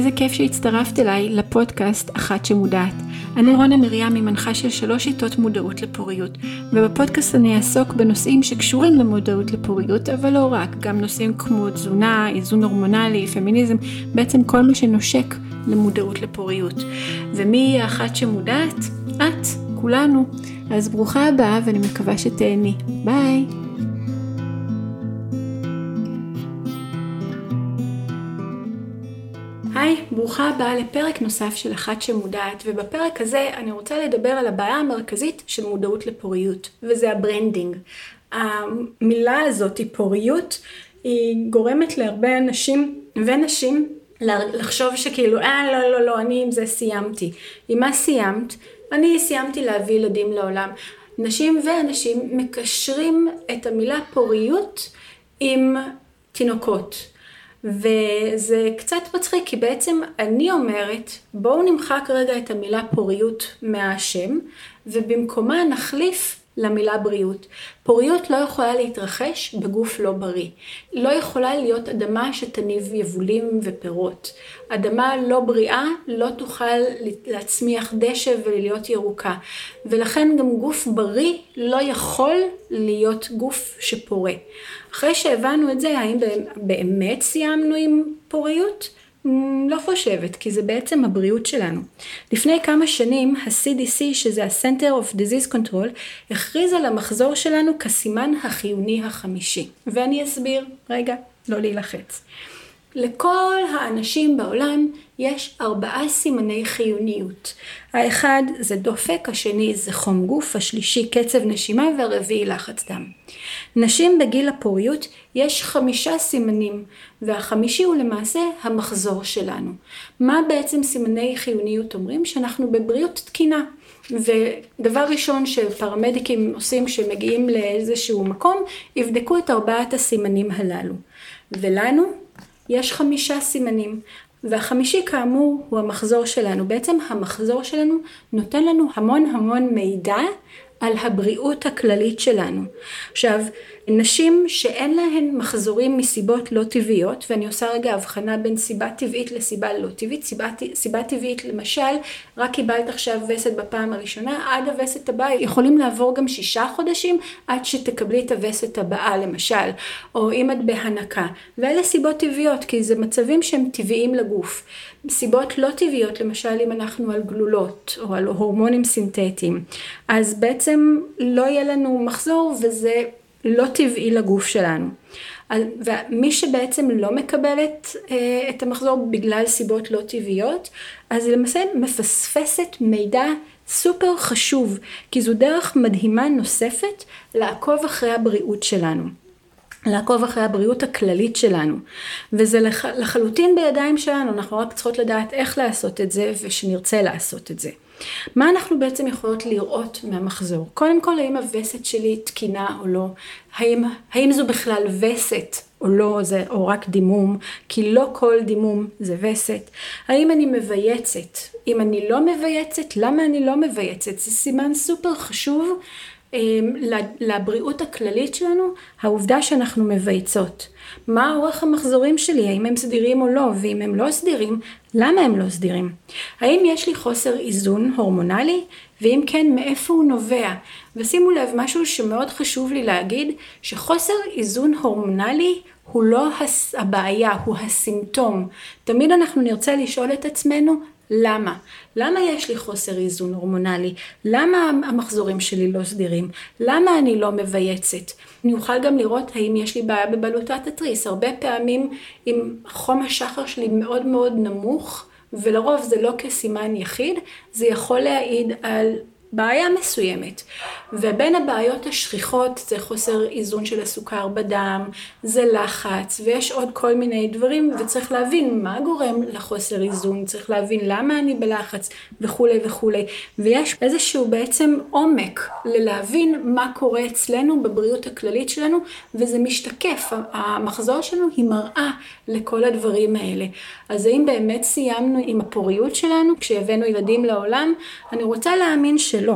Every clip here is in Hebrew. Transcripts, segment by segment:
איזה כיף שהצטרפת אליי לפודקאסט אחת שמודעת. אני רונה מרים, היא מנחה של שלוש שיטות מודעות לפוריות, ובפודקאסט אני אעסוק בנושאים שקשורים למודעות לפוריות, אבל לא רק, גם נושאים כמו תזונה, איזון הורמונלי, פמיניזם, בעצם כל מה שנושק למודעות לפוריות. ומי היא האחת שמודעת? את, כולנו. אז ברוכה הבאה ואני מקווה שתהני. ביי. היי, ברוכה הבאה לפרק נוסף של אחת שמודעת, ובפרק הזה אני רוצה לדבר על הבעיה המרכזית של מודעות לפוריות, וזה ה branding. המילה הזאת, היא פוריות, היא גורמת להרבה אנשים ונשים לחשוב שכאילו, אה, לא, לא, לא, אני עם זה סיימתי. עם מה סיימת? אני סיימתי להביא ילדים לעולם. נשים ואנשים מקשרים את המילה פוריות עם תינוקות. וזה קצת מצחיק, כי בעצם אני אומרת, בואו נמחק רגע את המילה פוריות מהשם, ובמקומה נחליף למילה בריאות. פוריות לא יכולה להתרחש בגוף לא בריא. לא יכולה להיות אדמה שתניב יבולים ופירות. אדמה לא בריאה לא תוכל להצמיח דשא ולהיות ירוקה. ולכן גם גוף בריא לא יכול להיות גוף שפורה. אחרי שהבנו את זה, האם באמת סיימנו עם פוריות? לא חושבת, כי זה בעצם הבריאות שלנו. לפני כמה שנים ה-CDC, שזה ה-Center of Disease Control, הכריז על המחזור שלנו כסימן החיוני החמישי. ואני אסביר, רגע, לא להילחץ. לכל האנשים בעולם יש ארבעה סימני חיוניות. האחד זה דופק, השני זה חום גוף, השלישי קצב נשימה והרביעי לחץ דם. נשים בגיל הפוריות יש חמישה סימנים והחמישי הוא למעשה המחזור שלנו. מה בעצם סימני חיוניות אומרים? שאנחנו בבריאות תקינה. ודבר ראשון שפרמדיקים עושים כשמגיעים לאיזשהו מקום, יבדקו את ארבעת הסימנים הללו. ולנו יש חמישה סימנים. והחמישי כאמור הוא המחזור שלנו. בעצם המחזור שלנו נותן לנו המון המון מידע על הבריאות הכללית שלנו. עכשיו, נשים שאין להן מחזורים מסיבות לא טבעיות, ואני עושה רגע הבחנה בין סיבה טבעית לסיבה לא טבעית, סיבה, סיבה טבעית למשל, רק קיבלת עכשיו וסת בפעם הראשונה, עד הווסת הבאה. יכולים לעבור גם שישה חודשים עד שתקבלי את הווסת הבאה למשל, או אם את בהנקה, ואלה סיבות טבעיות, כי זה מצבים שהם טבעיים לגוף. סיבות לא טבעיות, למשל אם אנחנו על גלולות או על הורמונים סינתטיים, אז בעצם לא יהיה לנו מחזור וזה לא טבעי לגוף שלנו. ומי שבעצם לא מקבלת אה, את המחזור בגלל סיבות לא טבעיות, אז היא למעשה מפספסת מידע סופר חשוב, כי זו דרך מדהימה נוספת לעקוב אחרי הבריאות שלנו. לעקוב אחרי הבריאות הכללית שלנו. וזה לח, לחלוטין בידיים שלנו, אנחנו רק צריכות לדעת איך לעשות את זה ושנרצה לעשות את זה. מה אנחנו בעצם יכולות לראות מהמחזור? קודם כל, האם הווסת שלי תקינה או לא? האם, האם זו בכלל וסת או לא, זה, או רק דימום? כי לא כל דימום זה וסת. האם אני מבייצת? אם אני לא מבייצת, למה אני לא מבייצת? זה סימן סופר חשוב לבריאות הכללית שלנו, העובדה שאנחנו מבייצות. מה אורך המחזורים שלי, האם הם סדירים או לא, ואם הם לא סדירים, למה הם לא סדירים? האם יש לי חוסר איזון הורמונלי, ואם כן, מאיפה הוא נובע? ושימו לב, משהו שמאוד חשוב לי להגיד, שחוסר איזון הורמונלי הוא לא הבעיה, הוא הסימפטום. תמיד אנחנו נרצה לשאול את עצמנו, למה? למה יש לי חוסר איזון הורמונלי? למה המחזורים שלי לא סדירים? למה אני לא מבייצת? אני אוכל גם לראות האם יש לי בעיה בבלוטת התריס. הרבה פעמים אם חום השחר שלי מאוד מאוד נמוך, ולרוב זה לא כסימן יחיד, זה יכול להעיד על בעיה מסוימת. ובין הבעיות השכיחות זה חוסר איזון של הסוכר בדם, זה לחץ, ויש עוד כל מיני דברים, וצריך להבין מה גורם לחוסר איזון, צריך להבין למה אני בלחץ, וכולי וכולי. ויש איזשהו בעצם עומק ללהבין מה קורה אצלנו בבריאות הכללית שלנו, וזה משתקף, המחזור שלנו היא מראה לכל הדברים האלה. אז האם באמת סיימנו עם הפוריות שלנו כשהבאנו ילדים לעולם? אני רוצה להאמין שלא.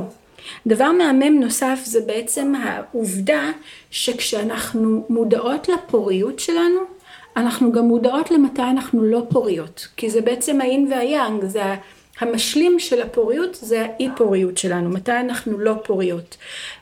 דבר מהמם נוסף זה בעצם העובדה שכשאנחנו מודעות לפוריות שלנו, אנחנו גם מודעות למתי אנחנו לא פוריות, כי זה בעצם האין והיאנג, זה המשלים של הפוריות זה האי פוריות שלנו, מתי אנחנו לא פוריות.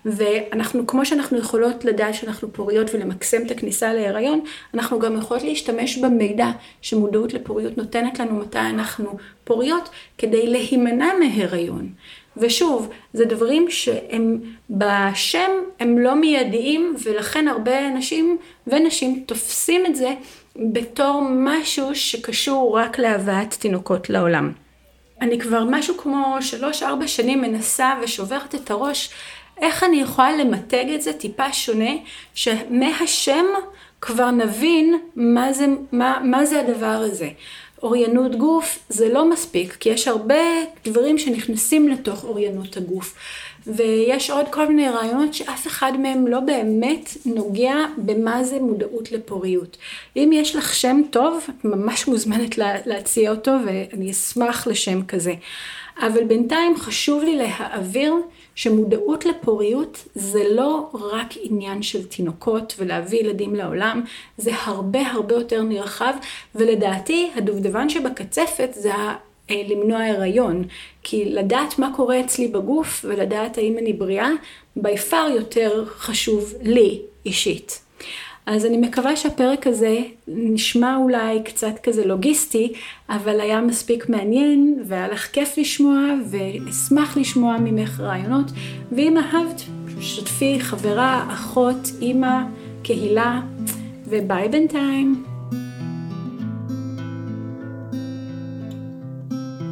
ואנחנו, כמו שאנחנו יכולות לדעת שאנחנו פוריות ולמקסם את הכניסה להיריון, אנחנו גם יכולות להשתמש במידע שמודעות לפוריות נותנת לנו מתי אנחנו פוריות, כדי להימנע מהיריון. ושוב, זה דברים שהם בשם, הם לא מיידיים, ולכן הרבה אנשים ונשים תופסים את זה בתור משהו שקשור רק להבאת תינוקות לעולם. אני כבר משהו כמו שלוש-ארבע שנים מנסה ושוברת את הראש איך אני יכולה למתג את זה טיפה שונה, שמהשם כבר נבין מה זה, מה, מה זה הדבר הזה. אוריינות גוף זה לא מספיק, כי יש הרבה דברים שנכנסים לתוך אוריינות הגוף. ויש עוד כל מיני רעיונות שאף אחד מהם לא באמת נוגע במה זה מודעות לפוריות. אם יש לך שם טוב, את ממש מוזמנת להציע אותו ואני אשמח לשם כזה. אבל בינתיים חשוב לי להעביר שמודעות לפוריות זה לא רק עניין של תינוקות ולהביא ילדים לעולם, זה הרבה הרבה יותר נרחב, ולדעתי הדובדבן שבקצפת זה אה, למנוע הריון, כי לדעת מה קורה אצלי בגוף ולדעת האם אני בריאה, בי פאר יותר חשוב לי אישית. אז אני מקווה שהפרק הזה נשמע אולי קצת כזה לוגיסטי, אבל היה מספיק מעניין, והיה לך כיף לשמוע, ואשמח לשמוע ממך רעיונות. ואם אהבת, שתפי חברה, אחות, אימא, קהילה, וביי בינתיים.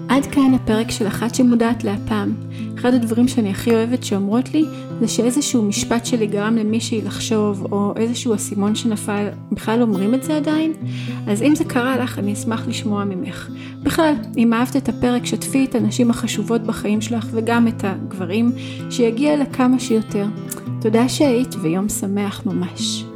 עד כאן הפרק של אחת שמודעת להפעם. אחד הדברים שאני הכי אוהבת שאומרות לי, זה שאיזשהו משפט שלי גרם למישהי לחשוב, או איזשהו אסימון שנפל, בכלל אומרים את זה עדיין? אז אם זה קרה לך, אני אשמח לשמוע ממך. בכלל, אם אהבת את הפרק, שתפי את הנשים החשובות בחיים שלך, וגם את הגברים, שיגיע לכמה שיותר. תודה שהיית, ויום שמח ממש.